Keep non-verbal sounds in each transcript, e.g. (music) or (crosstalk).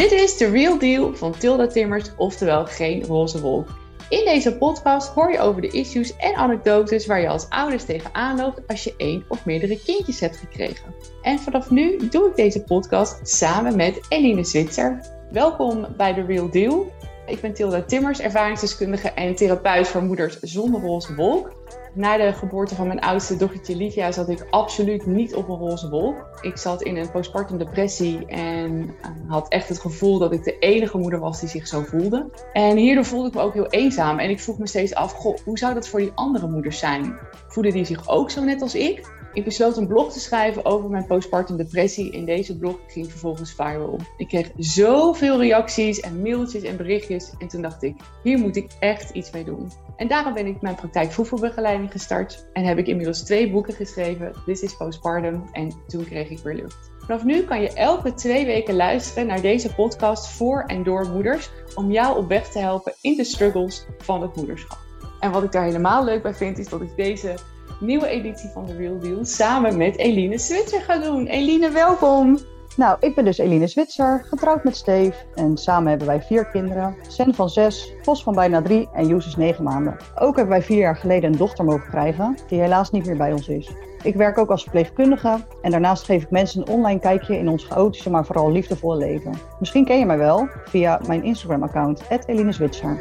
Dit is The Real Deal van Tilda Timmers, oftewel geen roze wolk. In deze podcast hoor je over de issues en anekdotes waar je als ouders tegenaan loopt als je één of meerdere kindjes hebt gekregen. En vanaf nu doe ik deze podcast samen met Eline Zwitser. Welkom bij The Real Deal. Ik ben Tilda Timmers, ervaringsdeskundige en therapeut voor moeders zonder roze wolk. Na de geboorte van mijn oudste dochtertje Livia zat ik absoluut niet op een roze wolk. Ik zat in een postpartum depressie en eh, had echt het gevoel dat ik de enige moeder was die zich zo voelde. En hierdoor voelde ik me ook heel eenzaam en ik vroeg me steeds af, goh, hoe zou dat voor die andere moeders zijn? Voelen die zich ook zo net als ik? Ik besloot een blog te schrijven over mijn postpartum depressie. In deze blog ging vervolgens viral. Ik kreeg zoveel reacties en mailtjes en berichtjes. En toen dacht ik, hier moet ik echt iets mee doen. En daarom ben ik mijn praktijk voedselbegeleiding gestart. En heb ik inmiddels twee boeken geschreven. This is Postpartum en Toen kreeg ik weer lucht. Vanaf nu kan je elke twee weken luisteren naar deze podcast voor en door moeders. Om jou op weg te helpen in de struggles van het moederschap. En wat ik daar helemaal leuk bij vind, is dat ik deze nieuwe editie van The Real Deal samen met Eline Switzer ga doen. Eline, welkom! Nou, ik ben dus Eline Zwitser, getrouwd met Steve. En samen hebben wij vier kinderen. Sen van zes, Vos van bijna drie en Joes is negen maanden. Ook hebben wij vier jaar geleden een dochter mogen krijgen, die helaas niet meer bij ons is. Ik werk ook als verpleegkundige en daarnaast geef ik mensen een online kijkje in ons chaotische, maar vooral liefdevolle leven. Misschien ken je mij wel via mijn Instagram-account, Eline Zwitser.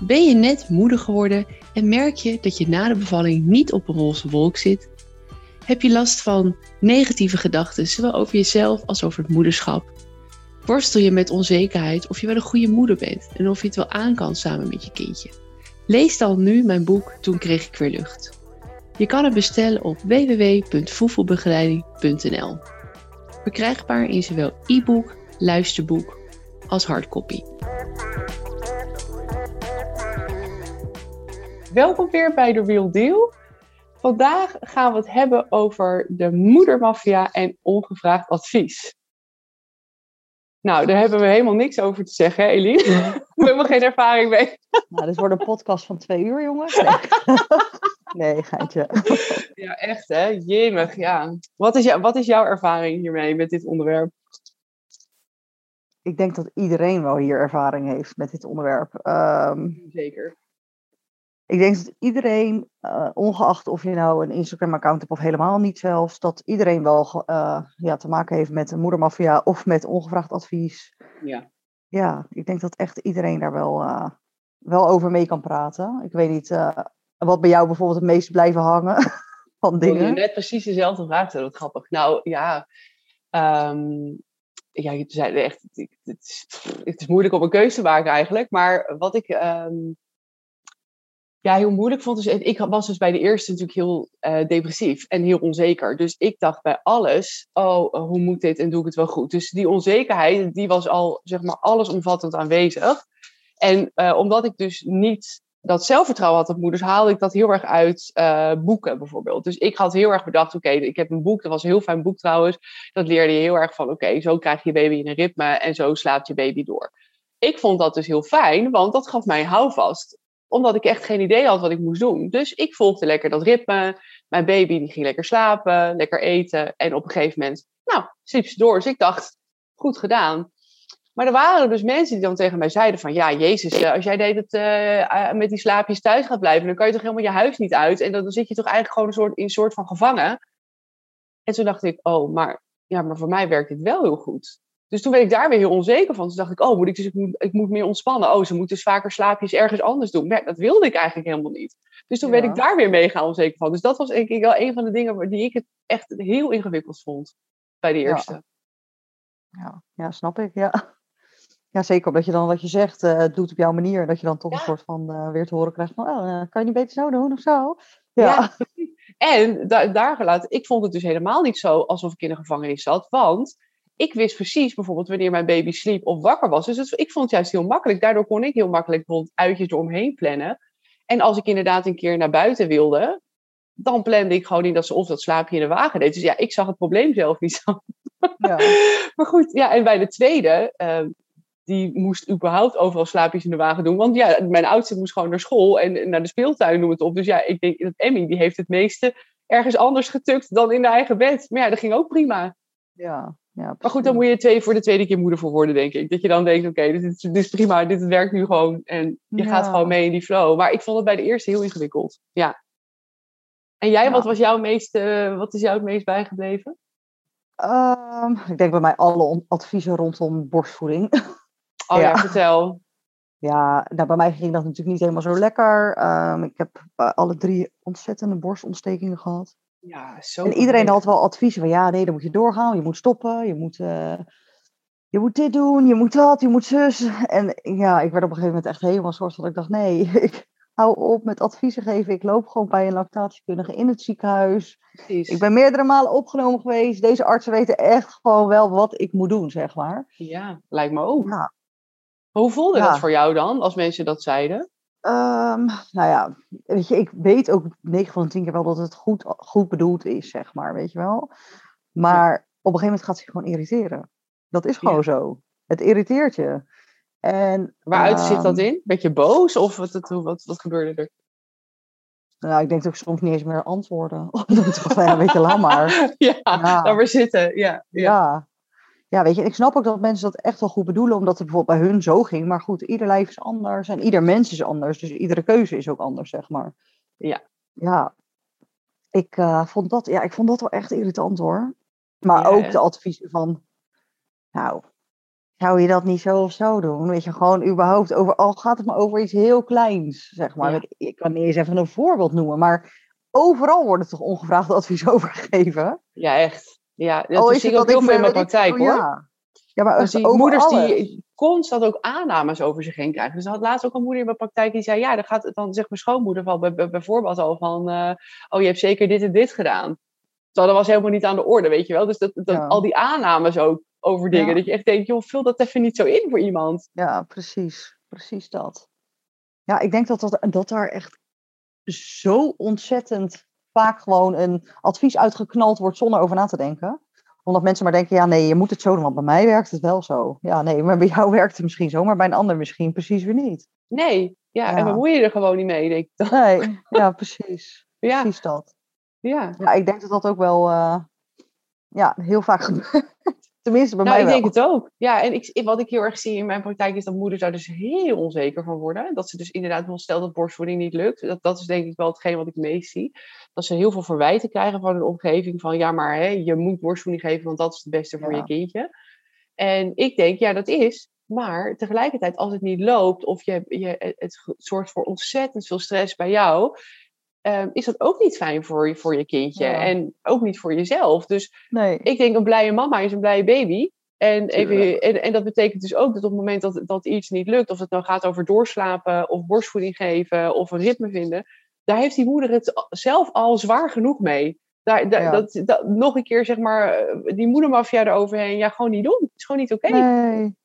Ben je net moeder geworden en merk je dat je na de bevalling niet op een roze wolk zit? Heb je last van negatieve gedachten, zowel over jezelf als over het moederschap? Worstel je met onzekerheid of je wel een goede moeder bent en of je het wel aan kan samen met je kindje? Lees dan nu mijn boek Toen kreeg ik weer lucht. Je kan het bestellen op www.voevelbegeleiding.nl. Verkrijgbaar in zowel e-book, luisterboek als hardcopy. Welkom weer bij The Real Deal. Vandaag gaan we het hebben over de moedermafia en ongevraagd advies. Nou, daar hebben we helemaal niks over te zeggen, hè, Eline? (laughs) We hebben helemaal geen ervaring mee. Nou, dit wordt een podcast van twee uur, jongens. Nee, (laughs) nee geintje. Ja, echt, hè? Jemig, ja. Wat is, jou, wat is jouw ervaring hiermee met dit onderwerp? Ik denk dat iedereen wel hier ervaring heeft met dit onderwerp. Ehm, Zeker. Ik denk dat iedereen, uh, ongeacht of je nou een Instagram-account hebt of helemaal niet zelfs, dat iedereen wel uh, ja, te maken heeft met een moedermafia of met ongevraagd advies. Ja. Ja, ik denk dat echt iedereen daar wel, uh, wel over mee kan praten. Ik weet niet wat bij jou bijvoorbeeld het meest blijven hangen (laughs) van dingen. Net precies dezelfde vraag stellen, wat grappig. Nou ja, um, ja je zei echt, het, is, het is moeilijk om een keuze te maken eigenlijk. Maar wat ik... Um, ja, heel moeilijk vond. Dus ik was dus bij de eerste natuurlijk heel uh, depressief en heel onzeker. Dus ik dacht bij alles, oh, hoe moet dit en doe ik het wel goed? Dus die onzekerheid, die was al, zeg maar, allesomvattend aanwezig. En uh, omdat ik dus niet dat zelfvertrouwen had op moeders, haalde ik dat heel erg uit boeken bijvoorbeeld. Dus ik had heel erg bedacht, oké, ik heb een boek, dat was een heel fijn boek trouwens. Dat leerde je heel erg van, oké, zo krijg je baby in een ritme en zo slaapt je baby door. Ik vond dat dus heel fijn, want dat gaf mij houvast omdat ik echt geen idee had wat ik moest doen. Dus ik volgde lekker dat ritme. Mijn baby die ging lekker slapen, lekker eten. En op een gegeven moment, nou, sliep ze door. Dus ik dacht, goed gedaan. Maar er waren dus mensen die dan tegen mij zeiden van... Ja, Jezus, eh, als jij deed het uh, met die slaapjes thuis gaat blijven... dan kan je toch helemaal je huis niet uit. En dan zit je toch eigenlijk gewoon een soort, in een soort van gevangen. En toen dacht ik, oh, maar, ja, maar voor mij werkt dit wel heel goed. Dus toen werd ik daar weer heel onzeker van. Toen dacht ik, oh, moet ik, dus, ik, moet, ik moet meer ontspannen. Oh, ze moet dus vaker slaapjes ergens anders doen. Nee, dat wilde ik eigenlijk helemaal niet. Dus toen werd ik daar weer mega onzeker van. Dus dat was denk ik wel een van de dingen die ik het echt heel ingewikkeld vond. Bij de eerste. Ja, ja, ja snap ik, ja. Ja, zeker omdat je dan wat je zegt, uh, doet op jouw manier. Dat je dan toch een soort van uh, weer te horen krijgt van, oh, uh, kan je niet beter zo doen of zo? Ja. ja. En da daar gelaten, ik vond het dus helemaal niet zo alsof ik in een gevangenis zat. Want ik wist precies bijvoorbeeld wanneer mijn baby sliep of wakker was. Dus ik vond het juist heel makkelijk. Daardoor kon ik heel makkelijk bijvoorbeeld uitjes eromheen plannen. En als ik inderdaad een keer naar buiten wilde, dan plande ik gewoon in dat ze of dat slaapje in de wagen deed. Dus ja, ik zag het probleem zelf niet zo. (laughs) Ja. maar goed, ja, en bij de tweede, uh, die moest überhaupt overal slaapjes in de wagen doen. Want ja, mijn oudste moest gewoon naar school en naar de speeltuin, noem het op. Dus ja, ik denk dat Emmy, die heeft het meeste ergens anders getukt dan in de eigen bed. Maar ja, dat ging ook prima. Ja, ja, maar goed, dan moet je twee, voor de tweede keer moeder voor worden, denk ik. Dat je dan denkt, oké, dit, is, dit is prima, dit werkt nu gewoon. En je gaat gewoon mee in die flow. Maar ik vond het bij de eerste heel ingewikkeld. Ja. En jij, wat was jouw meest, uh, wat is jou het meest bijgebleven? Um, ik denk bij mij alle adviezen rondom borstvoeding. (laughs) Oh ja, vertel. Ja, nou, bij mij ging dat natuurlijk niet helemaal zo lekker. Um, ik heb uh, alle drie ontzettende borstontstekingen gehad. Ja, zo. En iedereen had wel adviezen van ja, nee, dan moet je doorgaan, je moet stoppen, je moet, uh, je moet dit doen, je moet dat, je moet zus. (laughs) En ja, ik werd op een gegeven moment echt helemaal soort dat ik dacht, nee, (laughs) ik hou op met adviezen geven. Ik loop gewoon bij een lactatiekundige in het ziekenhuis. Precies. Ik ben meerdere malen opgenomen geweest. Deze artsen weten echt gewoon wel wat ik moet doen, zeg maar. Ja, lijkt me ook. Ja. Hoe voelde dat voor jou dan, als mensen dat zeiden? Um, nou ja, weet je, ik weet ook 9 van de 10 keer wel dat het goed, goed bedoeld is, zeg maar, weet je wel. Maar op een gegeven moment gaat het gewoon irriteren. Dat is gewoon zo. Het irriteert je. En, Waaruit um, zit dat in? Beetje boos of wat, wat, wat, wat gebeurde er? Nou, ik denk dat ik soms niet eens meer antwoorden. (laughs) dan toch, ja, weet je, laat maar. (laughs) ja, ja. laat maar zitten. Ja, ja. ja ja, weet je, ik snap ook dat mensen dat echt wel goed bedoelen, omdat het bijvoorbeeld bij hun zo ging. Maar goed, ieder lijf is anders en ieder mens is anders. Dus iedere keuze is ook anders, zeg maar. Ja. Ja. Ik, uh, vond, dat, ja, ik vond dat wel echt irritant hoor. Maar ook de adviezen van, nou, zou je dat niet zo of zo doen? Weet je, gewoon überhaupt over, al gaat het maar over iets heel kleins, zeg maar. Ik, ik kan niet eens even een voorbeeld noemen, maar overal worden toch ongevraagd advies (laughs) over gegeven? Ja, echt. Ja, dat oh, zie ik ook heel veel in mijn praktijk hoor. Ja. Ja, maar als die moeders alles. die constant ook aannames over zich heen krijgen. Dus er had laatst ook een moeder in mijn praktijk die zei: Ja, dan gaat dan zegt mijn schoonmoeder wel bijvoorbeeld al van: uh, Oh, je hebt zeker dit en dit gedaan. Terwijl dat was helemaal niet aan de orde, weet je wel. Dus dat, dat al die aannames ook over dingen. Dat je echt denkt: Joh, vul dat even niet zo in voor iemand. Ja, precies. Precies dat. Ja, ik denk dat, dat, dat daar echt zo ontzettend vaak gewoon een advies uitgeknald wordt zonder over na te denken. Omdat mensen maar denken, ja nee, je moet het zo doen, want bij mij werkt het wel zo. Ja nee, maar bij jou (laughs) werkt het misschien zo, maar bij een ander misschien precies weer niet. Nee, ja, ja. en bemoei je er gewoon niet mee, denk ik. Nee, (laughs) ja precies. ja. Precies dat. Ja. ja, ik denk dat dat ook wel uh, ja, heel vaak (laughs) gebeurt. Tenminste, bij nou, mij ik denk het ook. Ja, en ik, wat ik heel erg zie in mijn praktijk is dat moeders daar dus heel onzeker van worden. Dat ze dus inderdaad wel stel dat borstvoeding niet lukt. Dat, dat is denk ik wel hetgeen wat ik meest zie. Dat ze heel veel verwijten krijgen van hun omgeving. Van ja, maar hè, je moet borstvoeding geven, want dat is het beste voor je kindje. En ik denk, ja, dat is. Maar tegelijkertijd, als het niet loopt of je, je, het zorgt voor ontzettend veel stress bij jou, Ehm, is dat ook niet fijn voor je, voor je kindje. En ook niet voor jezelf. Dus nee. ik denk, een blije mama is een blije baby. En, even, en, en, dat betekent dus ook dat op het moment dat, dat iets niet lukt, of het nou gaat over doorslapen, of borstvoeding geven, of een ritme vinden, daar heeft die moeder het zelf al zwaar genoeg mee. Daar, dat, dat, nog een keer, zeg maar, eh, die moedermafia eroverheen, ja, gewoon niet doen. Het is gewoon niet oké. Nee.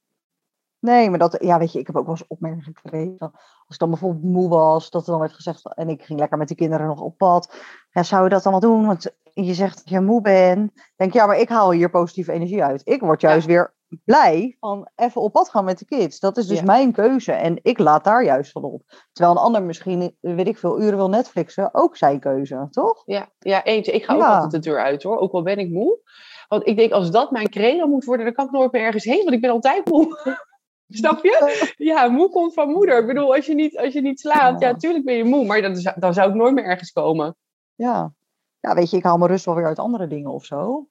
Nee, maar dat, ja, weet je, ik heb ook wel eens opmerkingen gekregen. Als ik dan bijvoorbeeld moe was, dat er dan werd gezegd, en ik ging lekker met de kinderen nog op pad. Ja, zou je dat dan wel doen? Want je zegt dat je moe bent. Denk, ja, maar ik haal hier positieve energie uit. Ik word juist weer blij van even op pad gaan met de kids. Dat is dus mijn keuze en ik laat daar juist van op. Terwijl een ander misschien, weet ik veel, uren wil Netflixen, ook zijn keuze, toch? Ja, ja eens. Ik ga ook altijd de deur uit hoor, ook al ben ik moe. Want ik denk, als dat mijn credo moet worden, dan kan ik nooit meer ergens heen, want ik ben altijd moe. (laughs) (laughs) Snap je? Ja, moe komt van moeder. Ik bedoel, als je niet, als je niet slaapt, ja, natuurlijk ben je moe. Maar dan, dan zou ik nooit meer ergens komen. Ja. ja, weet je, ik haal mijn rust wel weer uit andere dingen of zo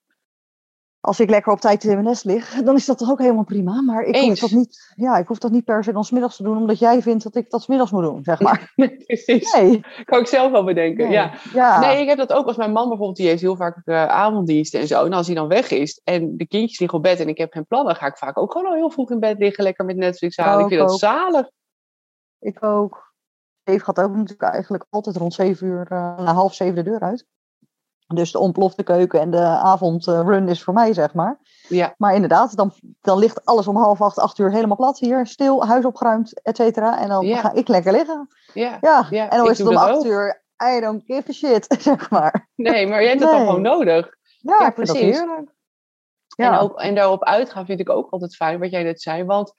als ik lekker op tijd in mijn nest lig, dan is dat toch ook helemaal prima. Maar ik hoef, dat niet, ja, ik hoef dat niet per se dan smiddags te doen, omdat jij vindt dat ik dat smiddags moet doen, zeg maar. (laughs) precies. Nee. Kan ik zelf wel bedenken, nee. ja. ja. Nee, ik heb dat ook als mijn man bijvoorbeeld, die heeft heel vaak uh, avonddiensten en zo. En als hij dan weg is en de kindjes liggen op bed en ik heb geen plannen, ga ik vaak ook gewoon al heel vroeg in bed liggen, lekker met Netflix aan. Ik vind dat zalig. Ik ook. Dave gaat ook natuurlijk eigenlijk altijd rond zeven uur, uh, half zeven de deur uit. Dus de ontplofte keuken en de avondrun is voor mij, zeg maar. Ja. Maar inderdaad, dan, dan ligt alles om half acht, acht uur helemaal plat hier. Stil, huis opgeruimd, et cetera. En dan ga ik lekker liggen. Ja. ja. En dan is het om acht uur, I don't give a shit, (laughs) zeg maar. Nee, maar jij hebt het dan gewoon nodig. Ja, ja precies. Ja. En, ook, en daarop uitgaan vind ik ook altijd fijn, wat jij net zei. Want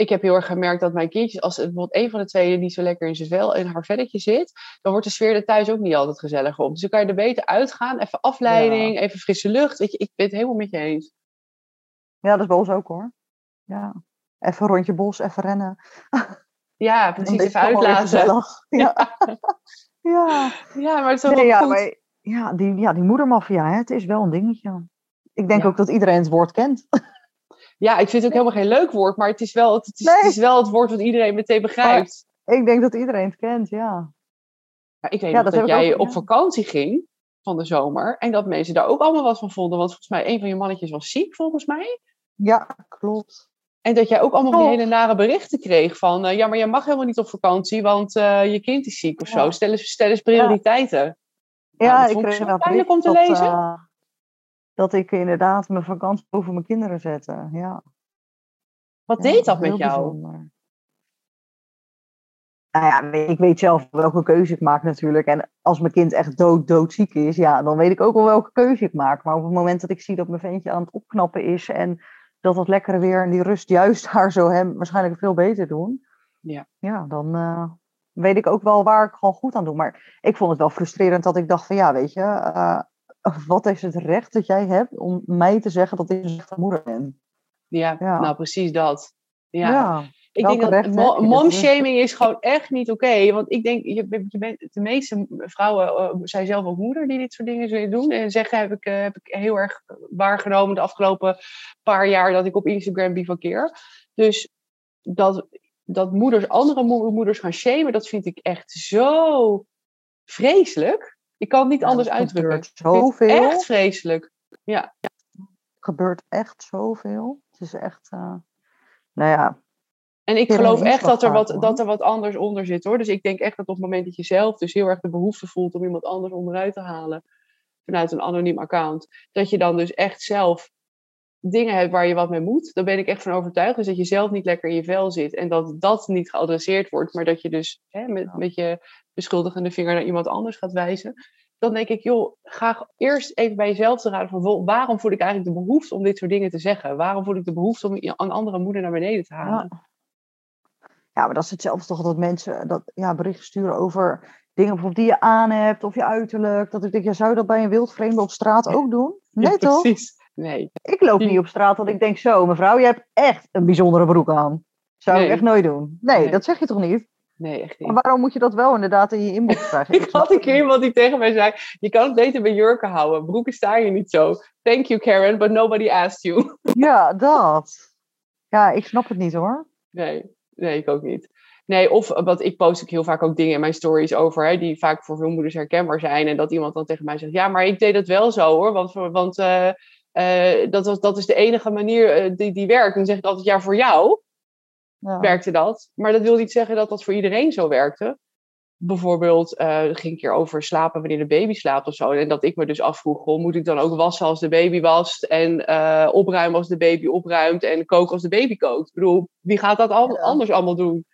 ik heb heel erg gemerkt dat mijn kindjes, als bijvoorbeeld een van de twee niet zo lekker in zijn vel in haar velletje zit, dan wordt de sfeer er thuis ook niet altijd gezellig op. Dus dan kan je er beter uitgaan, even afleiding, even frisse lucht. Weet je, ik ben het helemaal met je eens. Ja, dat is bij ons ook hoor. Ja. Even een rondje bos, even rennen. (laughs) Ja, precies. Even uitlaten. (laughs) Ja. ja. ja, maar het is ook nee, goed. Maar, ja, die, ja, die moedermafia, hè, het is wel een dingetje. Ik denk ook dat iedereen het woord kent. Ja, ik vind het ook helemaal geen leuk woord, maar het is wel het, is, het, is wel het woord wat iedereen meteen begrijpt. ik denk dat iedereen het kent, ja. Maar ik weet nog dat, jij op vakantie ging van de zomer en dat mensen daar ook allemaal wat van vonden. Want volgens mij, een van je mannetjes was ziek, volgens mij. Ja, klopt. En dat jij ook allemaal die hele nare berichten kreeg van... Uh, ja, maar jij mag helemaal niet op vakantie, want uh, je kind is ziek of zo. Stel eens, stel eens prioriteiten. Ja, nou, ik kreeg zo pijnlijk om te lezen. Uh, dat ik inderdaad mijn vakantie over mijn kinderen zette, ja. Wat deed dat met jou? Bijzonder. Nou ja, ik weet zelf welke keuze ik maak natuurlijk. En als mijn kind echt dood, doodziek is, ja, dan weet ik ook wel welke keuze ik maak. Maar op het moment dat ik zie dat mijn ventje aan het opknappen is en dat dat lekkere weer en die rust juist (laughs) haar zo hem waarschijnlijk veel beter doen. Ja. Ja, dan uh, weet ik ook wel waar ik gewoon goed aan doe. Maar ik vond het wel frustrerend dat ik dacht van ja, weet je, uh, (laughs) wat is het recht dat jij hebt om mij te zeggen dat ik een slechte moeder ben? Ja, ja. nou precies dat. Ja. ja. Ik denk dat momshaming is gewoon echt niet oké. want ik denk, je, je bent, de meeste vrouwen uh, zijn zelf ook moeder die dit soort dingen zullen doen. En zeggen heb ik, uh, heb ik heel erg waargenomen de afgelopen paar jaar dat ik op Instagram bivakkeer. Dus dat, dat moeders andere moeders gaan shamen, dat vind ik echt zo vreselijk. Ik kan het niet anders uitdrukken. Zoveel. Echt vreselijk. Ja. Er gebeurt echt zoveel. Het is echt, uh, nou ja, en ik geloof echt dat er, wat, dat er wat anders onder zit hoor. Dus ik denk echt dat op het moment dat je zelf dus heel erg de behoefte voelt om iemand anders onderuit te halen vanuit een anoniem account, dat je dan dus echt zelf dingen hebt waar je wat mee moet. Daar ben ik echt van overtuigd. Dus dat je zelf niet lekker in je vel zit en dat dat niet geadresseerd wordt, maar dat je dus hè, met, met je beschuldigende vinger naar iemand anders gaat wijzen. Dan denk ik, joh, ga eerst even bij jezelf te raden van waarom voel ik eigenlijk de behoefte om dit soort dingen te zeggen? Waarom voel ik de behoefte om een andere moeder naar beneden te halen? Ja. Ja, maar dat is hetzelfde toch dat mensen dat, ja, berichten sturen over dingen bijvoorbeeld die je aan hebt of je uiterlijk. Dat ik denk, ja, zou je dat bij een wildvreemde op straat ook doen? Nee, toch? Precies. Nee. Ik loop niet op straat dat ik denk, zo, mevrouw, je hebt echt een bijzondere broek aan. Zou ik echt nooit doen. Nee, dat zeg je toch niet? Nee, echt niet. Maar waarom moet je dat wel inderdaad in je inbox (laughs) krijgen? ik had een keer iemand die tegen mij zei, je kan het beter bij jurken houden. Broeken staan je niet zo. Thank you Karen, but nobody asked you. (laughs) ja, dat. Ja, ik snap het niet hoor. Nee, nee, ik ook niet. Nee, of wat ik post ook heel vaak ook dingen in mijn stories over, hè, die vaak voor veel moeders herkenbaar zijn. En dat iemand dan tegen mij zegt, ja, maar ik deed dat wel zo hoor, want, want uh, uh, dat, was, dat is de enige manier uh, die, die werkt. En dan zeg ik altijd, ja, voor jou ja. werkte dat. Maar dat wil niet zeggen dat dat voor iedereen zo werkte. Bijvoorbeeld, het ging een keer over slapen wanneer de baby slaapt of zo. En dat ik me dus afvroeg, goh, moet ik dan ook wassen als de baby wast? En opruimen als de baby opruimt? En koken als de baby kookt? Ik bedoel, wie gaat dat al, ja. anders allemaal doen?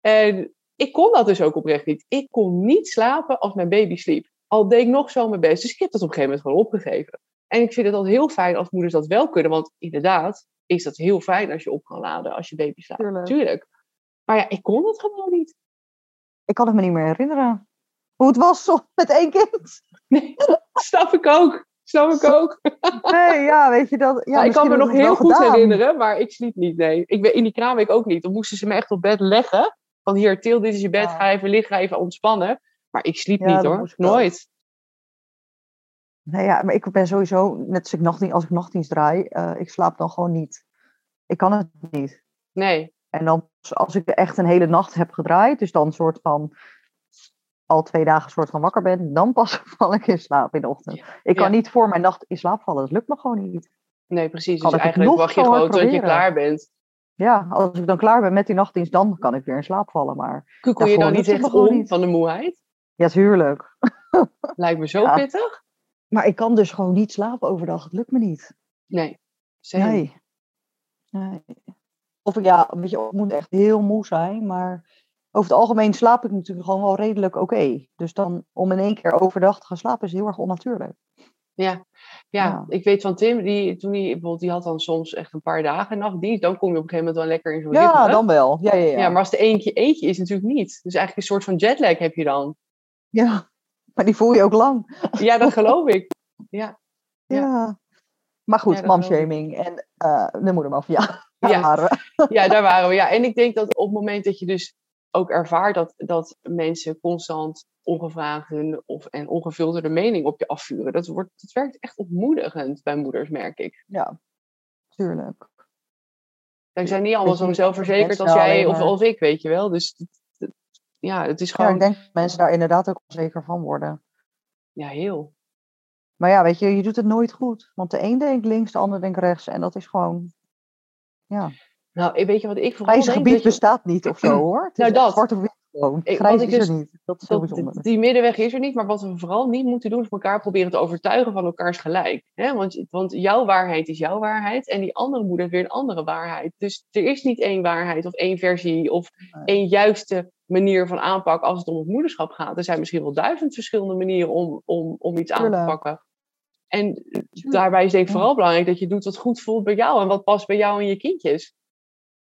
En ik kon dat dus ook oprecht niet. Ik kon niet slapen als mijn baby sliep. Al deed ik nog zo mijn best. Dus ik heb dat op een gegeven moment gewoon opgegeven. En ik vind het altijd heel fijn als moeders dat wel kunnen. Want inderdaad is dat heel fijn als je op kan laden als je baby slaapt. Tuurlijk. Tuurlijk. Maar ja, ik kon het gewoon niet. Ik kan het me niet meer herinneren. Hoe het was met één kind. (laughs) Nee, snap ik ook. Snap ik ook. (laughs) Nee, ja, weet je dat. Ja, ik kan me nog heel goed gedaan. herinneren, maar ik sliep niet. Nee, ik ben in die kraamweek ook niet. Dan moesten ze me echt op bed leggen. Van hier, Til, dit is je bed, ja. ga even liggen, even ontspannen. Maar ik sliep ja, niet hoor, nooit. Nee, ja, maar ik ben sowieso, net als ik, nachtdienst, als ik nachtdienst draai, uh, ik slaap dan gewoon niet. Ik kan het niet. Nee. En dan, als ik echt een hele nacht heb gedraaid, dus dan een soort van al twee dagen soort van wakker ben, dan pas (laughs) val ik in slaap in de ochtend. Ik kan ja. niet voor mijn nacht in slaap vallen, dat lukt me gewoon niet. Nee, precies. Dus eigenlijk wacht je gewoon tot je klaar bent. Ja, als ik dan klaar ben met die nachtdienst, dan kan ik weer in slaap vallen. Maar Kukkel je dan niet echt om van de moeheid? Ja, tuurlijk. Lijkt me zo ja. pittig. Maar ik kan dus gewoon niet slapen overdag. Het lukt me niet. Nee. Nee. nee. Of ik, ja, weet je, ik moet echt heel moe zijn. Maar over het algemeen slaap ik natuurlijk gewoon wel redelijk oké. Okay. Dus dan om in één keer overdag te gaan slapen is heel erg onnatuurlijk. Ja. Ja, Ja. ik weet van Tim, die, toen hij, bijvoorbeeld, die had dan soms echt een paar dagen nachtdienst. Dan kom je op een gegeven moment wel lekker in zo'n Ja, ritme. dan wel. Ja, ja, ja. Ja, maar als het eentje eentje is, natuurlijk niet. Dus eigenlijk een soort van jetlag heb je dan. Ja, maar die voel je ook lang. Ja, dat geloof ik. Ja, (laughs) Ja. Ja. Maar goed, Ja, momshaming en eh de moedermafia. Ja. Maar, eh, (laughs) ja, daar waren we. Ja, en ik denk dat op het moment dat je dus ook ervaart dat, dat mensen constant ongevraagd hun of, en ongefilterde mening op je afvuren, dat, wordt, dat werkt echt ontmoedigend bij moeders, merk ik. ja, tuurlijk. Zij zijn niet allemaal zo zelfverzekerd als jij of als ik, weet je wel. Dus ja, het is Ja, gewoon ik denk dat mensen daar inderdaad ook onzeker van worden. ja, heel. Maar ja, weet je, je doet het nooit goed. Want de een denkt links, de ander denkt rechts. En dat is gewoon... Ja, Nou, weet je wat ik vooral grijs denk? gebied je- bestaat niet of zo, hoor. Het (clears throat) Nou, dat. zwart of wit gewoon. Grijs is dus- er niet. Dat is dat, bijzonder. die middenweg is er niet, maar wat we vooral niet moeten doen, is elkaar proberen te overtuigen van elkaars gelijk. Hè? Want, want jouw waarheid is jouw waarheid en die andere moeder heeft weer een andere waarheid. Dus er is niet één waarheid of één versie of Nee. één juiste manier van aanpak als het om het moederschap gaat. Er zijn misschien wel duizend verschillende manieren om, om, om iets aan te pakken. En daarbij is denk ik Ja. vooral belangrijk dat je doet wat goed voelt bij jou en wat past bij jou en je kindjes.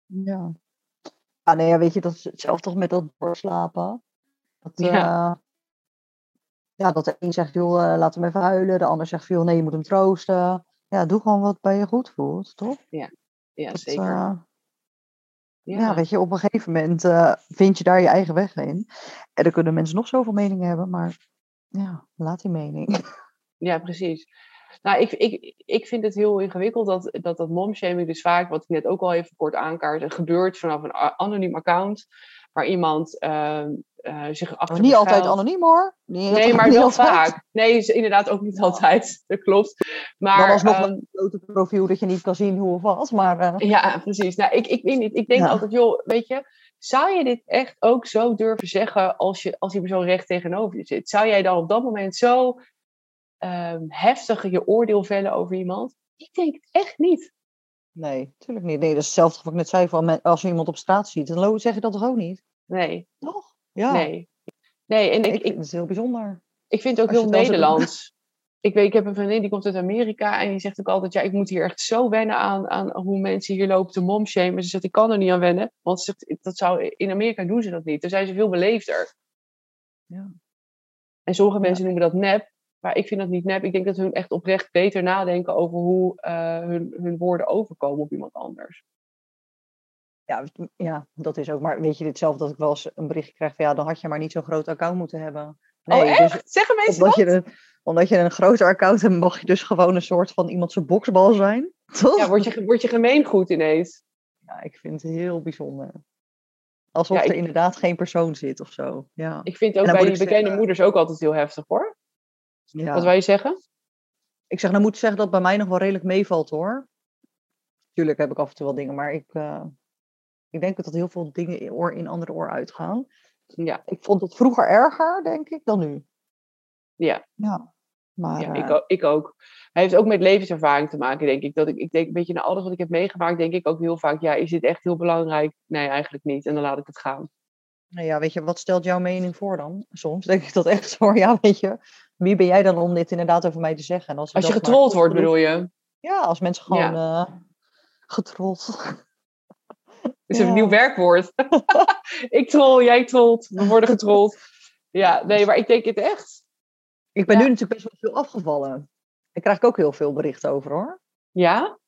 Ja. Ah, nee, ja, weet je, dat is hetzelfde toch met dat doorslapen. Dat, Ja. ja. ja, dat de een zegt, joh, eh, laat hem even huilen. De ander zegt, joh, nee, je moet hem troosten. Ja, doe gewoon wat bij je goed voelt, toch? Ja, Dat, zeker. eh, ja. ja. weet je, op een gegeven moment eh, vind je daar je eigen weg in. En dan kunnen mensen nog zoveel meningen hebben, maar ja, laat die mening. (laughs) Ja, precies. Nou, ik, ik, ik vind het heel ingewikkeld dat dat, dat momshaming dus vaak, wat ik net ook al even kort aankaartte, gebeurt vanaf een anoniem account, waar iemand ehm, eh, zich achter Maar niet altijd anoniem hoor. Niet, Nee, maar niet wel altijd. vaak. Nee, is inderdaad ook niet altijd. (laughs) Dat klopt. Maar, Dan alsnog ehm, een grote profiel dat je niet kan zien hoe of wat. Maar eh, Ja, precies. Nou, ik, ik weet niet. Ik denk Ja. altijd, joh, weet je, zou je dit echt ook zo durven zeggen als, je, als die persoon recht tegenover je zit? Zou jij dan op dat moment zo ehm, heftig je oordeel vellen over iemand? Ik denk het echt niet. Nee, natuurlijk niet. Nee, dat is hetzelfde wat ik net zei. Van, als je iemand op straat ziet, dan zeg je dat toch ook niet? Nee, Toch? Ja. nee. Nee, en Ik, vind het heel bijzonder. ik vind het ook heel. Nederlands. Ik, weet, ik heb een vriendin die komt uit Amerika en die zegt ook altijd: Ja, ik moet hier echt zo wennen aan, aan hoe mensen hier lopen te momshamen. Ze zegt: Ik kan er niet aan wennen, want ze zegt, dat zou, in Amerika doen ze dat niet. Daar zijn ze veel beleefder. Ja. En sommige Ja. mensen noemen dat nep, maar ik vind dat niet nep. Ik denk dat hun echt oprecht beter nadenken over hoe eh, hun, hun woorden overkomen op iemand anders. Ja, w- ja, dat is ook. Maar weet je, hetzelfde dat ik wel eens een berichtje krijg van ja, dan had je maar niet zo'n groot account moeten hebben. Nee, oh, dus echt? Zeggen mensen omdat dat? je, een, omdat je een groter account hebt, mag je dus gewoon een soort van iemand zijn boksbal zijn. (laughs) Toch? Ja, word je, word je gemeengoed ineens. Ja, ik vind het heel bijzonder. Alsof Ja, ik- er inderdaad geen persoon zit of zo. Ja. Ik vind ook bij die bekende zeggen- moeders ook altijd heel heftig hoor. Ja. Wat wil je zeggen? Ik zeg, nou moet ik zeggen dat het bij mij nog wel redelijk meevalt hoor. Tuurlijk heb ik af en toe wel dingen, maar ik, eh, ik denk dat heel veel dingen in, oor, in andere oor uitgaan. Ja, Ik vond het vroeger erger, denk ik, dan nu. ja, Ja, maar ja eh, ik, ook, ik ook. Hij heeft ook met levenservaring te maken, denk ik. Dat ik, ik denk, weet je, na alles wat ik heb meegemaakt, denk ik ook heel vaak, ja, is dit echt heel belangrijk? Nee, eigenlijk niet. En dan laat ik het gaan. nou ja, weet je, wat stelt jouw mening voor dan? Soms denk ik dat echt zo. (laughs) Ja, weet je, wie ben jij dan om dit inderdaad over mij te zeggen? En als Als je maar getrold wordt, bedoel- je? Ja, als mensen gewoon eh getrold. (laughs) is een Ja. nieuw werkwoord. (laughs) ik troll, jij trolt, we worden (laughs) getrold. Ja, nee, maar ik denk het echt. Ik ben Ja. nu natuurlijk best wel veel afgevallen. Daar krijg ik ook heel veel berichten over hoor. Ja?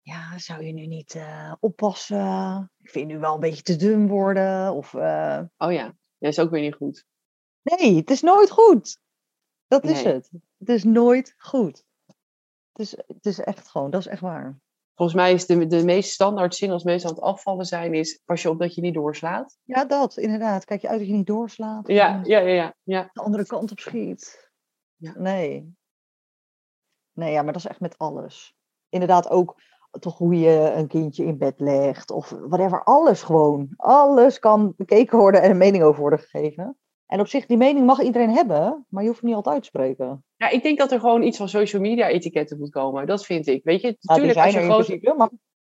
Ja, zou je nu niet eh, oppassen? Ik vind nu wel een beetje te dun worden. Of, eh, Oh ja, dat is ook weer niet goed. Nee, het is nooit goed. Dat is Nee. het. Het is nooit goed. Het is, het is echt gewoon, dat is echt waar. Volgens mij is de, de meest standaard zin als mensen aan het afvallen zijn, is pas je op dat je niet doorslaat. Ja, dat inderdaad. Kijk je uit dat je niet doorslaat. Ja, ja, ja, ja. ja. de andere kant op schiet. Ja. Nee. Nee, ja, maar dat is echt met alles. Inderdaad ook toch hoe je een kindje in bed legt. Of whatever. Alles gewoon. Alles kan bekeken worden en een mening over worden gegeven. En op zich, die mening mag iedereen hebben. Maar je hoeft hem niet altijd uit te spreken. Ja, ik denk dat er gewoon iets van social media etiketten moet komen. Dat vind ik. Weet je, natuurlijk als zijn je groot... principe, maar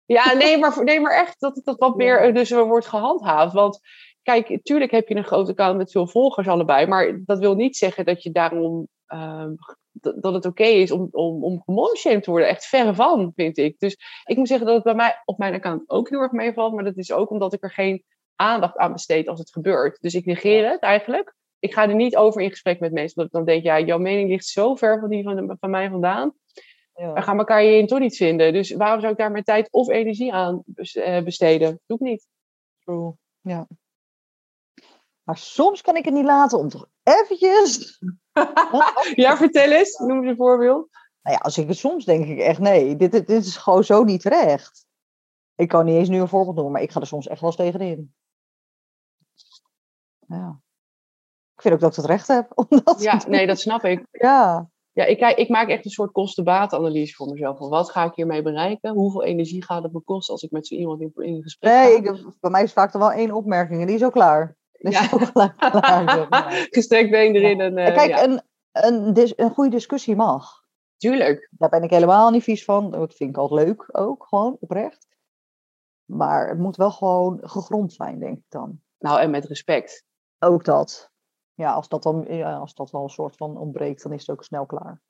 Ja, nee maar, nee, maar echt dat dat wat meer dus eh, wordt gehandhaafd. Want kijk, tuurlijk heb je een groot account met veel volgers allebei. Maar dat wil niet zeggen dat je daarom ehm, dat, het oké is om, om, om gemoleshamed te worden. Echt verre van, vind ik. Dus ik moet zeggen dat het bij mij op mijn account ook heel erg meevalt. Maar dat is ook omdat ik er geen aandacht aan besteed als het gebeurt. Dus ik negeer het eigenlijk. Ik ga er niet over in gesprek met mensen. Omdat ik dan denk, ja, jouw mening ligt zo ver van die van, van mij vandaan. Ja. We gaan elkaar hierin toch niet vinden. Dus waarom zou ik daar mijn tijd of energie aan eh, besteden? Doe ik niet. True. Ja. Maar soms kan ik het niet laten om toch eventjes... (laughs) ja, vertel eens. Noem eens een voorbeeld. Nou ja, als ik het soms denk ik echt, nee, dit, dit is gewoon zo niet terecht. Ik kan niet eens nu een voorbeeld noemen, maar ik ga er soms echt wel eens tegenin. Ja. Ik vind ook dat ik het recht heb. (laughs) Omdat ja, nee, dat snap ik. Ja. Ja, ik, ik maak echt een soort kostenbaatanalyse voor mezelf. Van wat ga ik hiermee bereiken? Hoeveel energie gaat het me kosten als ik met zo iemand in, in gesprek nee, ga? Bij mij is vaak er wel één opmerking en die is ook klaar. Die ja. is ook klaar. (laughs) klaar Gestrekt been erin. En, uh, kijk, een, een, een goede discussie mag. Tuurlijk. Daar ben ik helemaal niet vies van. Dat vind ik altijd leuk ook, gewoon oprecht. Maar het moet wel gewoon gegrond zijn, denk ik dan. Nou, en met respect. Ook dat. Ja, als dat dan ja, als dat wel een soort van ontbreekt, dan is het ook snel klaar.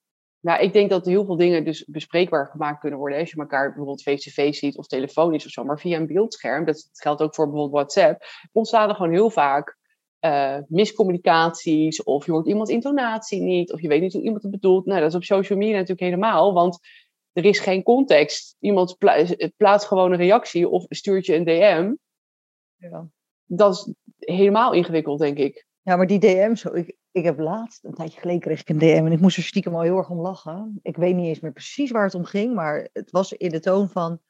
Nou, ik denk dat heel veel dingen dus bespreekbaar gemaakt kunnen worden. Als je elkaar bijvoorbeeld face-to-face ziet of telefonisch of zo. Maar via een beeldscherm, dat geldt ook voor bijvoorbeeld WhatsApp, ontstaan er gewoon heel vaak uh, miscommunicaties. Of je hoort iemands intonatie niet. Of je weet niet hoe iemand het bedoelt. Nou, dat is op social media natuurlijk helemaal. Want er is geen context. Iemand plaatst gewoon een reactie of stuurt je een DM. Ja. Dat is helemaal ingewikkeld, denk ik. Ja, maar die DM, zo, ik, ik heb laatst, een tijdje geleden kreeg ik een DM en ik moest er stiekem al heel erg om lachen. Ik weet niet eens meer precies waar het om ging, maar het was in de toon van,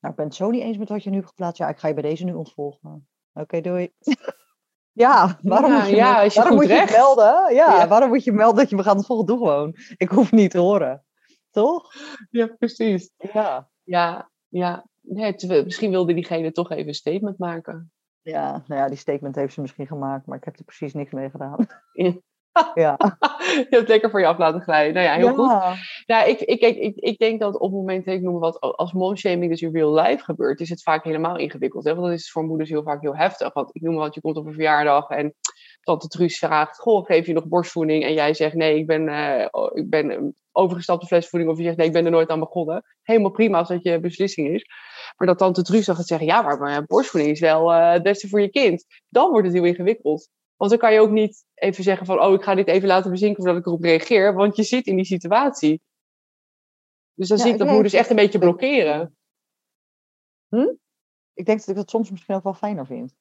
nou ik ben het zo niet eens met wat je nu hebt geplaatst. Ja, ik ga je bij deze nu ontvolgen. Oké, doei. (laughs) ja, waarom moet je, ja, waarom moet je melden? Ja, waarom moet je melden dat je me gaat ontvolgen? Doe gewoon. Ik hoef niet te horen. Toch? Ja, precies. Ja. Ja, ja. Nee, misschien wilde diegene toch even een statement maken. Ja, nou ja, die statement heeft ze misschien gemaakt, maar ik heb er precies niks mee gedaan. ja. (laughs) je hebt lekker voor je af laten glijden. Nou ja, heel goed. Nou, ik, ik, ik, ik, denk dat op het moment, ik noem wat, als momshaming dus in real life gebeurt, is het vaak helemaal ingewikkeld. Hè? Want dat is voor moeders heel vaak heel heftig. Want ik noem wat, je komt op een verjaardag en tante Truus vraagt, goh, geef je nog borstvoeding? En jij zegt, nee, ik ben, uh, ik ben overgestapt op flesvoeding. Of je zegt, nee, ik ben er nooit aan begonnen. Helemaal prima als dat je beslissing is. Maar dat tante Truus dan gaat zeggen, ja, maar, maar borstvoeding is wel uh, het beste voor je kind. Dan wordt het heel ingewikkeld. Want dan kan je ook niet even zeggen van, oh, ik ga dit even laten bezinken voordat ik erop reageer. Want je zit in die situatie. Dus dan zie ik dat moeders echt een beetje blokkeren. Hm? Ik denk dat ik dat soms misschien ook wel fijner vind.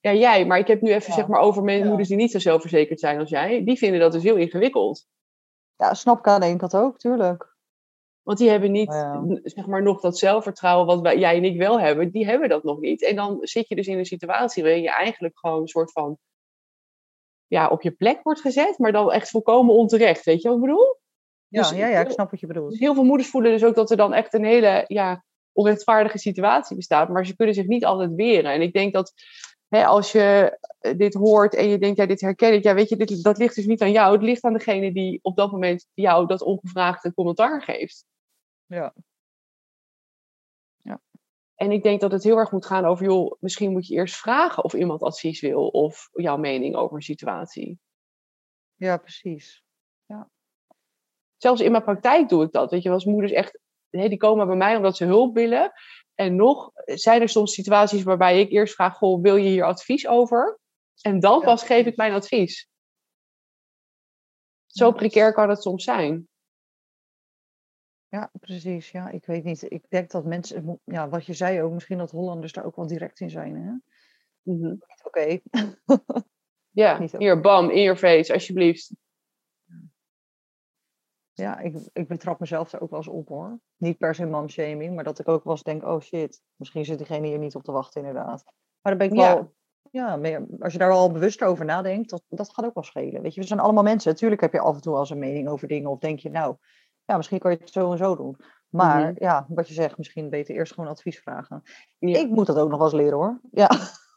Ja, jij, maar ik heb nu even zeg maar over moeders die niet zo zelfverzekerd zijn als jij. Die vinden dat dus heel ingewikkeld. Ja, snap ik aan de ene kant ook, tuurlijk. Want die hebben niet, zeg maar, nog dat zelfvertrouwen wat wij, jij en ik wel hebben. Die hebben dat nog niet. En dan zit je dus in een situatie waarin je eigenlijk gewoon een soort van, ja, op je plek wordt gezet, maar dan echt volkomen onterecht. Weet je wat ik bedoel? Ja, dus, ja, ja, ik snap wat je bedoelt. Dus heel veel moeders voelen dus ook dat er dan echt een hele, ja, onrechtvaardige situatie bestaat. Maar ze kunnen zich niet altijd weren. En ik denk dat hè, als je eh, dit hoort en je denkt, ja, dit herken ik. Ja, weet je, dit, dat ligt dus niet aan jou. Het ligt aan degene die op dat moment jou dat ongevraagde commentaar geeft. Ja. ja. En ik denk dat het heel erg moet gaan over, joh, misschien moet je eerst vragen of iemand advies wil of jouw mening over een situatie. Ja, precies. Ja. Zelfs in mijn praktijk doe ik dat. Weet je, als moeders echt, die komen bij mij omdat ze hulp willen. En nog zijn er soms situaties waarbij ik eerst vraag, goh, wil je hier advies over? En dan pas geef ik mijn advies. Zo precair kan het soms zijn. Ja, precies. Ja, ik weet niet. Ik denk dat mensen, ja, wat je zei ook, misschien dat Hollanders daar ook wel direct in zijn. Hè? Mm Oké. ja, (laughs) hier, bam, in your face, alsjeblieft. Ja, ik, ik betrap mezelf er ook wel eens op hoor. Niet per se mom-shaming, maar dat ik ook wel eens denk, oh shit, misschien zit diegene hier niet op te wachten inderdaad. Maar dan ben ik wel, ja, meer, als je daar wel bewust over nadenkt, dat, dat gaat ook wel schelen. Weet je, we zijn allemaal mensen. Natuurlijk heb je af en toe als een mening over dingen of denk je, nou, ja, misschien kan je het zo en zo doen. Maar mhm. ja, wat je zegt, misschien beter eerst gewoon advies vragen. Ik moet dat ook nog wel eens leren hoor. Ja.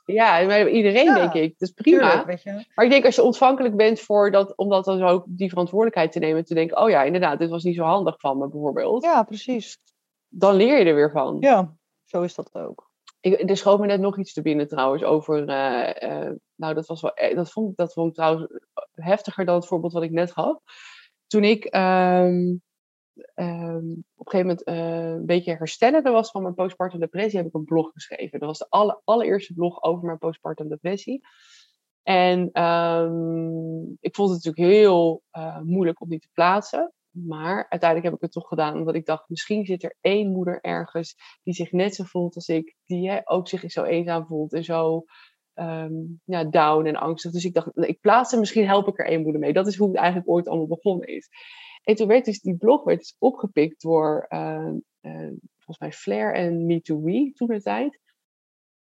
Ja, iedereen denk ik. Dat is prima. weet je. Maar ik denk als je ontvankelijk bent voor dat, om dat dan ook die verantwoordelijkheid te nemen. Te denken, oh ja, inderdaad, dit was niet zo handig van me bijvoorbeeld. Ja, precies. Dan leer je er weer van. Ja, zo is dat ook. Ik, er schoot me net nog iets te binnen trouwens over, uh, nou dat was wel, e-, dat vond, dat vond ik trouwens heftiger dan het voorbeeld wat ik net gaf. toen ik ehm, ehm, op een gegeven moment uh, een beetje herstellende was van mijn postpartum depressie, heb ik een blog geschreven. Dat was de alle, allereerste blog over mijn postpartum depressie. En ehm, ik vond het natuurlijk heel uh, moeilijk om die te plaatsen. Maar uiteindelijk heb ik het toch gedaan, omdat ik dacht, misschien zit er één moeder ergens die zich net zo voelt als ik, die ook zich zo eenzaam voelt en zo um, ja, down en angstig. Dus ik dacht, ik plaats hem, misschien help ik er één moeder mee. Dat is hoe het eigenlijk ooit allemaal begonnen is. En toen werd dus die blog werd dus opgepikt door, uh, uh, volgens mij, Flair en Me to We toen de tijd.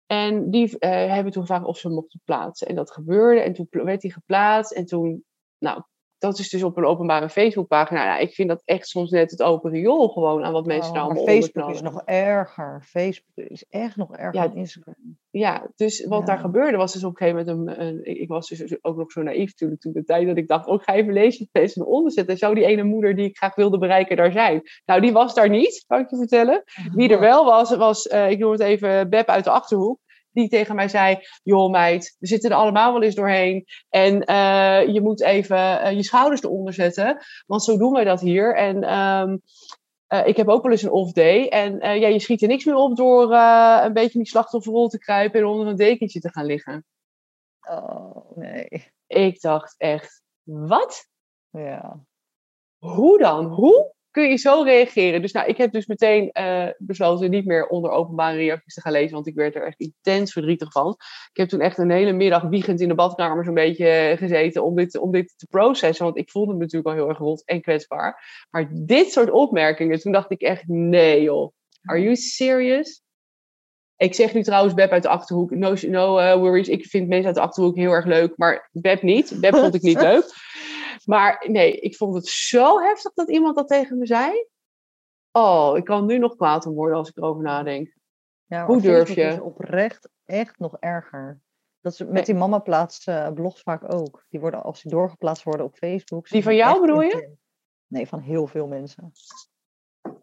En die uh, hebben toen gevraagd of ze mochten plaatsen. En dat gebeurde. En toen werd die geplaatst. En toen, nou, dat is dus op een openbare Facebookpagina. Nou, ik vind dat echt soms net het open riool gewoon aan wat mensen oh, daar allemaal Facebook is nog erger. Facebook is echt nog erger ja, dan Instagram. Ja, dus wat Ja. daar gebeurde was dus op een gegeven moment... Een, een- ik was dus ook nog zo naïef natuurlijk toen de tijd... dat ik dacht, oh, ik ga even lezen (laughs) het en onderzetten. En zou die ene moeder die ik graag wilde bereiken daar zijn? Nou, die was daar niet, kan ik je vertellen. Wie er wel was, was, eh, ik noem het even, Beb uit de Achterhoek. Die tegen mij zei, joh meid, we zitten er allemaal wel eens doorheen. En eh, je moet even eh, je schouders eronder zetten. Want zo doen wij dat hier. En ehm, eh, ik heb ook wel eens een off day. En ja, je schiet er niks meer op door een beetje in die slachtofferrol te kruipen en onder een dekentje te gaan liggen. Oh, nee. Ik dacht echt, wat? Ja. Hoe dan? Hoe kun je zo reageren? Dus nou, ik heb dus meteen eh, besloten niet meer onder openbare reacties te gaan lezen, want ik werd er echt intens verdrietig van. Ik heb toen echt een hele middag wiegend in de badkamer zo'n beetje gezeten om dit, om dit te processen, want ik voelde me natuurlijk al heel erg rot en kwetsbaar. Maar dit soort opmerkingen, toen dacht ik echt, nee joh, are you serious? Ik zeg nu trouwens Beb uit de Achterhoek, no, no eh, worries, ik vind mensen uit de Achterhoek heel erg leuk, maar Beb niet. Beb vond ik niet (laughs) leuk. Maar nee, ik vond het zo heftig dat iemand dat tegen me zei. Oh, ik kan nu nog kwaad om worden als ik erover nadenk. Ja, Hoe durf je? is oprecht echt nog erger. Dat is, met Nee. die mama plaatsen blogs vaak ook. Die worden, als die doorgeplaatst worden op Facebook. Die van jou bedoel je? Nee, van heel veel mensen.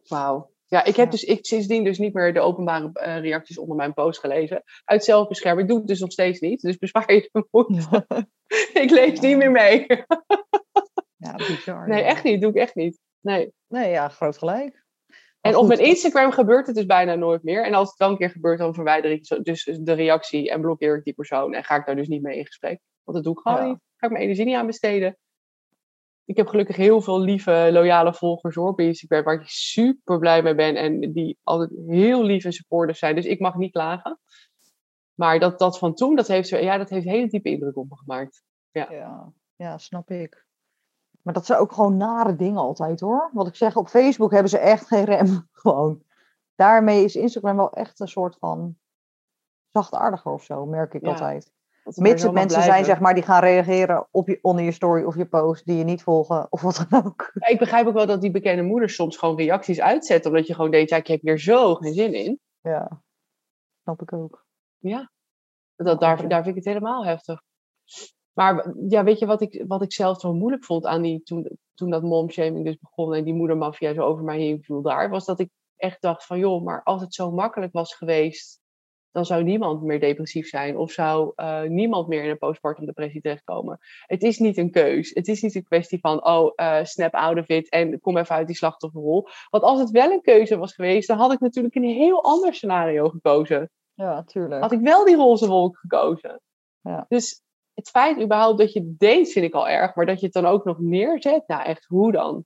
Wauw. Ja, ik heb Ja. dus ik, sindsdien dus niet meer de openbare eh, reacties onder mijn post gelezen. Uit zelfbescherming. Ik doe het dus nog steeds niet. Dus (laughs) bespaar je de moeite. (laughs) ik lees niet meer mee. Ja, bizar. nee, ja. echt niet. Doe ik echt niet. Nee. Nee, ja, groot gelijk. En op mijn Instagram gebeurt het dus bijna nooit meer. En als het dan een keer gebeurt, dan verwijder ik dus de reactie en blokkeer ik die persoon. En ga ik daar dus niet mee in gesprek. Want dat doe ik gewoon Ja. niet. Ga ik mijn energie niet aan besteden. Ik heb gelukkig heel veel lieve, loyale volgers hoor, op Instagram, waar ik super blij mee ben. En die altijd heel lief en supportive zijn. Dus ik mag niet klagen. Maar dat, dat van toen, dat heeft, ja, dat heeft een hele diepe indruk op me gemaakt. Ja, ja, snap ik. Maar dat zijn ook gewoon nare dingen altijd hoor. Wat ik zeg, op Facebook hebben ze echt geen rem. (laughs) Gewoon. Daarmee is Instagram wel echt een soort van zachtaardiger of zo, merk ik Ja, altijd. Mits het mensen zijn, zeg maar, die gaan reageren op je, onder je story of je post die je niet volgen of wat dan ook. Ja, Ik begrijp ook wel dat die bekende moeders soms gewoon reacties uitzetten. Omdat je gewoon denkt, ja, ik heb hier zo geen zin in. Ja, snap ik ook. Dat, daar, daar vind ik het helemaal heftig. Maar ja, weet je wat ik, wat ik zelf zo moeilijk vond aan die, toen, toen dat momshaming dus begon en die moedermafia zo over mij heen viel daar, was dat ik echt dacht van joh, maar als het zo makkelijk was geweest, dan zou niemand meer depressief zijn of zou eh, niemand meer in een postpartum depressie terechtkomen. Het is niet een keus. Het is niet een kwestie van oh, eh, snap out of it en kom even uit die slachtofferrol. Want als het wel een keuze was geweest, dan had ik natuurlijk een heel ander scenario gekozen Ja, tuurlijk. had ik wel die roze wolk gekozen. Ja. Dus het feit überhaupt dat je het deed, vind ik al erg. Maar dat je het dan ook nog neerzet, nou echt, hoe dan?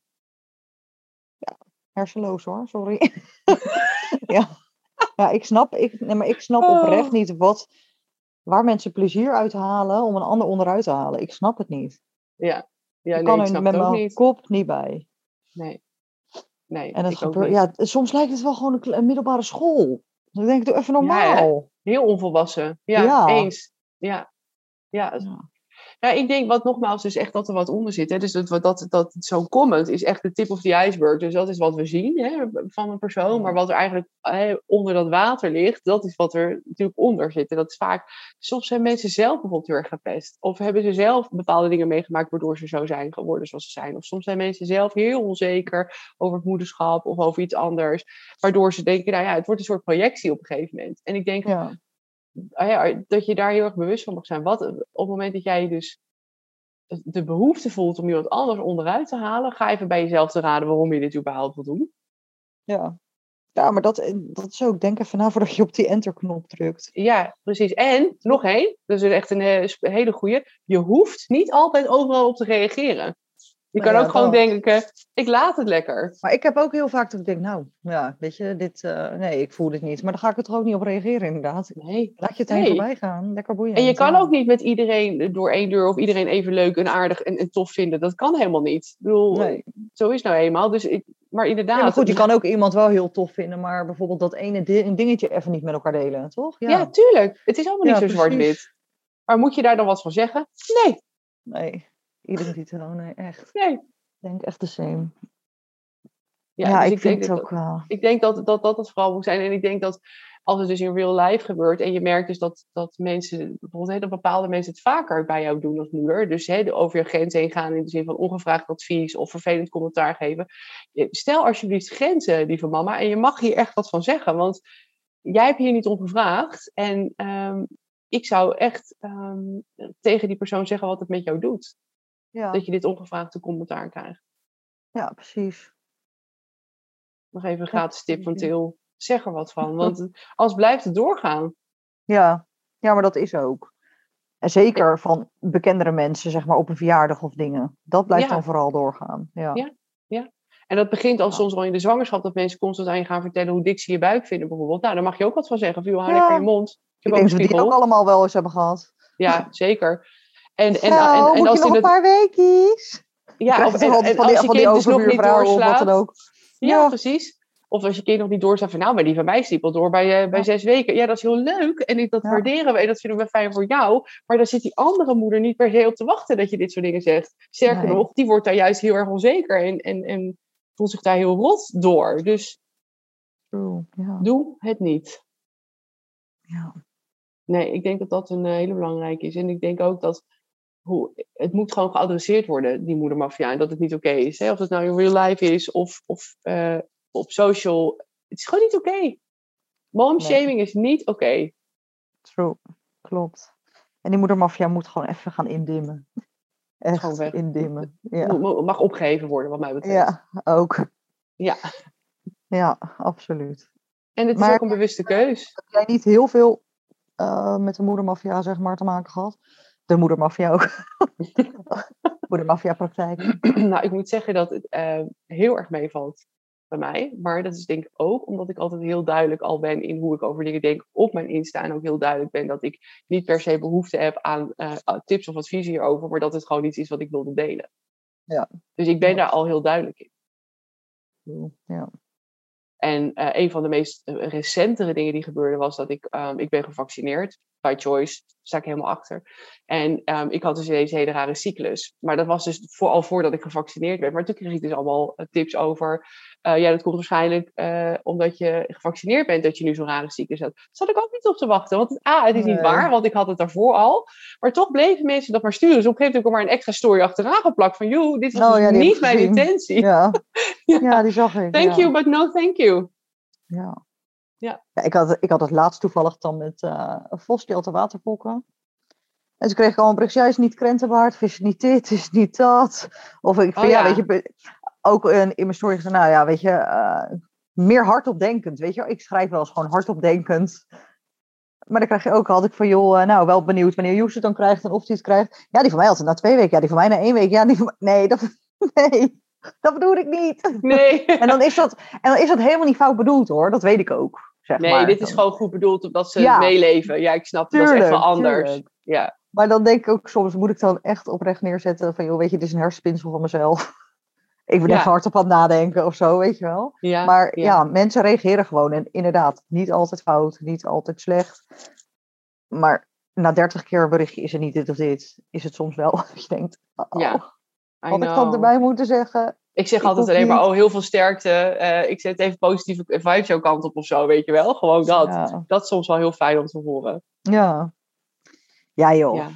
Hersenloos hoor, sorry. (laughs) ja. ja, ik snap, ik, nee, maar ik snap Oh. oprecht niet wat, waar mensen plezier uithalen om een ander onderuit te halen. Ik snap het niet. Ja, ja ik nee, kan ik er met mijn niet. kop niet bij. Nee, nee En dat gebeurt, ja, soms lijkt het wel gewoon een, middelbare school. Dan denk ik, doe even Ja, normaal. Heel onvolwassen. Ja, Ja. eens. Ja. Ja, Ja. Ik denk wat nogmaals dus echt dat er wat onder zit. Hè? Dus dat, dat, dat zo'n comment is echt de tip of the iceberg. Dus dat is wat we zien hè, van een persoon. Maar wat er eigenlijk hè, onder dat water ligt, dat is wat er natuurlijk onder zit. En dat is vaak, soms zijn mensen zelf bijvoorbeeld heel erg gepest. Of hebben ze zelf bepaalde dingen meegemaakt waardoor ze zo zijn geworden zoals ze zijn. Of soms zijn mensen zelf heel onzeker over het moederschap of over iets anders. Waardoor ze denken, nou ja, het wordt een soort projectie op een gegeven moment. En ik denk, Ja. Ah dat je daar heel erg bewust van mag zijn. Wat, op het moment dat jij dus de behoefte voelt om iemand anders onderuit te halen, ga even bij jezelf te raden waarom je dit überhaupt wil doen. Ja. Ja, maar dat, eh, dat is ook, denk even na voordat je op die enter-knop drukt. Ja, precies. En nog één, dat is echt een eh, hele goede. Je hoeft niet altijd overal op te reageren. Je kan ook ja, gewoon denken, ik laat het lekker. Maar ik heb ook heel vaak dat ik denk, nou, ja, weet je, dit, eh, nee, ik voel dit niet. Maar dan ga ik er toch ook niet op reageren, inderdaad. Nee. Laat je het heen Nee. voorbij gaan. Lekker boeiend. En je kan ja. ook niet met iedereen door één deur of iedereen even leuk en aardig en, en tof vinden. Dat kan helemaal niet. Ik bedoel, Nee. zo is nou eenmaal. Dus ik, maar inderdaad. Ja, maar goed, je kan ook iemand wel heel tof vinden, maar bijvoorbeeld dat ene dingetje even niet met elkaar delen, toch? ja. tuurlijk. Het is allemaal niet Ja, zo zwart-wit. Maar moet je daar dan wat van zeggen? Nee, Nee, identiteit, nee, echt. nee. Ik denk echt de same. Ja, Ja, dus ik, denk het dat- ook wel. ik denk dat, dat dat het vooral moet zijn. En ik denk dat als het dus in real life gebeurt en je merkt dus dat, dat mensen, bijvoorbeeld hè, dat bepaalde mensen het vaker bij jou doen als moeder. Dus hè, over je grens heen gaan in de zin van ongevraagd advies of vervelend commentaar geven. Stel alsjeblieft grenzen, lieve mama, en je mag hier echt wat van zeggen. Want jij hebt hier niet om gevraagd. En ehm, ik zou echt ehm, tegen die persoon zeggen wat het met jou doet. Ja, Dat je dit ongevraagde commentaar krijgt. ja, precies. Nog even een gratis tip van. Til. Zeg er wat van, (laughs) want als blijft het doorgaan. Ja. ja, maar dat is ook. En zeker van bekendere mensen, zeg maar, op een verjaardag of dingen. Dat blijft Ja. dan vooral doorgaan. Ja. Ja. En dat begint al Ja. soms al in de zwangerschap, dat mensen constant aan je gaan vertellen hoe dik ze je buik vinden, bijvoorbeeld. Nou, daar mag je ook wat van zeggen. Van, joh, hou Ja. lekker je mond. Ik Ik denk dat we die ook allemaal wel eens hebben gehad. Ja, zeker. En, en, en, als je nog een paar weekjes? ja, of, en, als je kind dus nog niet of wat doorslaat. dan ook. Ja, Ja. precies. Of als je kind nog niet doorslaat van, nou, maar die van mij sliep al door bij, eh, bij Ja. zes weken. Ja, dat is heel leuk. En dat Ja. waarderen we en dat vinden we fijn voor jou. Maar daar zit die andere moeder niet per se op te wachten dat je dit soort dingen zegt. Sterker Nee. nog, die wordt daar juist heel erg onzeker en, en, en voelt zich daar heel rot door. Dus True, doe het niet. Ja. Nee, ik denk dat dat een eh, hele belangrijke is. En ik denk ook dat hoe, het moet gewoon geadresseerd worden, die moedermafia. En dat het niet oké is. Hè? Of het nou in real life is of, of eh, op social. Het is gewoon niet oké. Momshaming is niet oké. True, klopt. En die moedermafia moet gewoon even gaan indimmen. Echt Gewoon weg. indimmen. Ja. Mag opgeheven worden, wat mij betreft. ja, ook. Ja. Ja, absoluut. En het is ook een bewuste keus. Heb jij niet heel veel eh, met de moedermafia, zeg maar, te maken gehad? De moedermafia ook. (laughs) moedermafia praktijk. (clears throat) nou, ik moet zeggen dat het eh, heel erg meevalt bij mij. Maar dat is denk ik ook omdat ik altijd heel duidelijk al ben in hoe ik over dingen denk op mijn Insta. En ook heel duidelijk ben dat ik niet per se behoefte heb aan eh, tips of advies hierover. Maar dat het gewoon iets is wat ik wilde delen. Ja. Dus ik ben Ja. daar al heel duidelijk in. Ja. En eh, een van de meest eh, recentere dingen die gebeurde was dat ik, ehm, ik ben gevaccineerd. By choice, daar sta ik helemaal achter. En ehm, ik had dus deze hele rare cyclus. Maar dat was dus voor, al voordat ik gevaccineerd werd. Maar toen kreeg ik dus allemaal eh, tips over. Eh, ja, dat komt waarschijnlijk eh, omdat je gevaccineerd bent dat je nu zo'n rare cyclus had. Daar zat ik ook niet op te wachten. Want A, het is niet waar, want ik had het daarvoor al. Maar toch bleven mensen dat maar sturen. Dus op een gegeven moment heb ik er maar een extra story achteraan geplakt. Van, joh, dit was Oh, ja, niet mijn intentie. Ja. (laughs) Ja. ja, die zag ik. Thank you, but no thank you. Ja. Ja. ja ik, had, ik had het laatst toevallig dan met eh, een vos die had de waterpokken. En toen kreeg al een bericht, ja, is niet krentenbaard, is niet dit, is niet dat. Of ik, Oh, ja, ja. weet je, ook in, in mijn story gezegd, nou ja, weet je, eh, meer hardopdenkend, weet je. Ik schrijf wel eens gewoon hardopdenkend. Maar dan krijg je ook, had ik van, joh, eh, nou, wel benieuwd wanneer Joes het dan krijgt en of hij het krijgt. Ja, die van mij altijd na twee weken, ja, die van mij na één week. Ja, die van, nee, dat, (laughs) nee, dat bedoel ik niet. Nee. (laughs) En dan is dat, en dan is dat helemaal niet fout bedoeld hoor, dat weet ik ook. Zeg Nee, maar. dit is gewoon goed bedoeld omdat ze Ja. meeleven. Ja, ik snap het. Dat is echt wel Tuurlijk, anders. tuurlijk. Ja. Maar dan denk ik ook soms, moet ik dan echt oprecht neerzetten van, joh, weet je, dit is een hersenspinsel van mezelf. Ik ben Ja. even hard op aan het nadenken of zo, weet je wel. Ja, maar ja. ja. mensen reageren gewoon en inderdaad, niet altijd fout, niet altijd slecht. Maar na dertig keer een berichtje is er niet dit of dit, is het soms wel. (laughs) Je denkt, oh, Ja, had ik dan erbij moeten zeggen. Ik zeg Ik altijd alleen maar, oh, heel veel sterkte. eh, ik zet even positieve vibes jouw kant op of zo, weet je wel. Gewoon dat. Dat is soms wel heel fijn om te horen. ja. ja joh.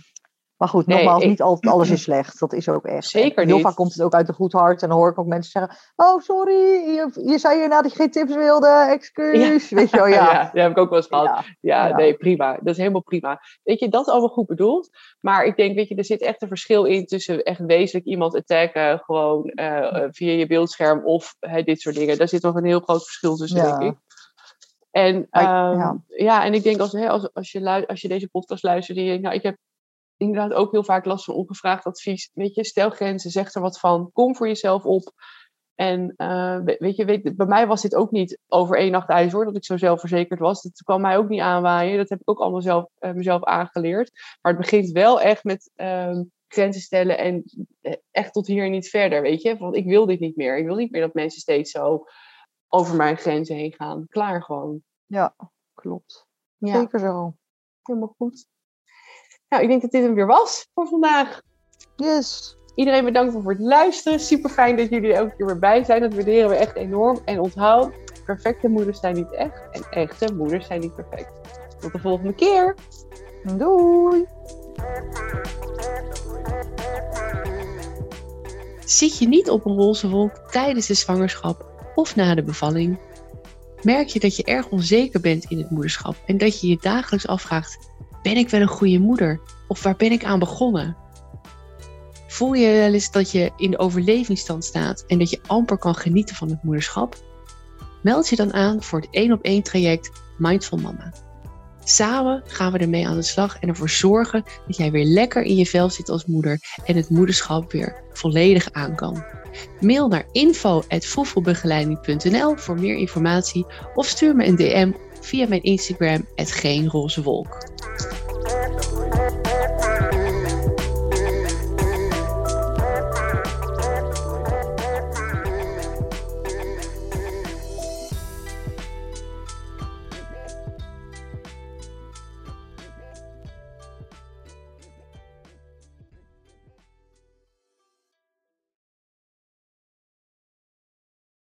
Maar goed, Nee, nogmaals, ik- niet altijd alles is (clears throat) slecht. Dat is ook echt. Zeker Heel niet. vaak komt het ook uit een goed hart. En dan hoor ik ook mensen zeggen: Oh, sorry, je, je zei hierna dat je geen tips wilde. Excuus. (laughs) Weet je wel, ja. (laughs) ja, dat heb ik ook wel eens gehad. Ja. Nee, prima. Dat is helemaal prima. Weet je, dat is allemaal goed bedoeld. Maar ik denk, weet je, er zit echt een verschil in tussen echt wezenlijk iemand attacken, gewoon eh, eh, via je beeldscherm of dit soort dingen. Daar zit nog een heel groot verschil tussen, denk ik. En, ehm, ja. ja. en ik denk als, hè, als, als, je als je deze podcast luistert, en je denkt, nou, ik heb inderdaad ook heel vaak last van ongevraagd advies. Weet je, stel grenzen, zeg er wat van, kom voor jezelf op. En eh, we- weet je, weet, bij mij was dit ook niet over één nacht ijs hoor, dat ik zo zelfverzekerd was. Dat kwam mij ook niet aanwaaien. Dat heb ik ook allemaal zelf, eh, mezelf aangeleerd. Maar het begint wel echt met ehm, grenzen stellen en eh, echt tot hier en niet verder, weet je. Want ik wil dit niet meer. Ik wil niet meer dat mensen steeds zo over mijn grenzen heen gaan. Klaar gewoon. ja, klopt. Ja, Zeker zo. helemaal goed. Nou, ik denk dat dit hem weer was voor vandaag. Yes. Iedereen bedankt voor het luisteren. Super fijn dat jullie er elke keer weer bij zijn. Dat waarderen we echt enorm. En onthoud, perfecte moeders zijn niet echt. En echte moeders zijn niet perfect. Tot de volgende keer. Doei. Zit je niet op een roze wolk tijdens de zwangerschap of na de bevalling? Merk je dat je erg onzeker bent in het moederschap en dat je je dagelijks afvraagt: ben ik wel een goede moeder of waar ben ik aan begonnen? Voel je wel eens dat je in de overlevingsstand staat en dat je amper kan genieten van het moederschap? Meld je dan aan voor het 1 op 1 traject Mindful Mama. Samen gaan we ermee aan de slag en ervoor zorgen dat jij weer lekker in je vel zit als moeder en het moederschap weer volledig aan kan. Mail naar info.voedselbegeleiding.nl voor meer informatie of stuur me een DM via mijn Instagram, het Geen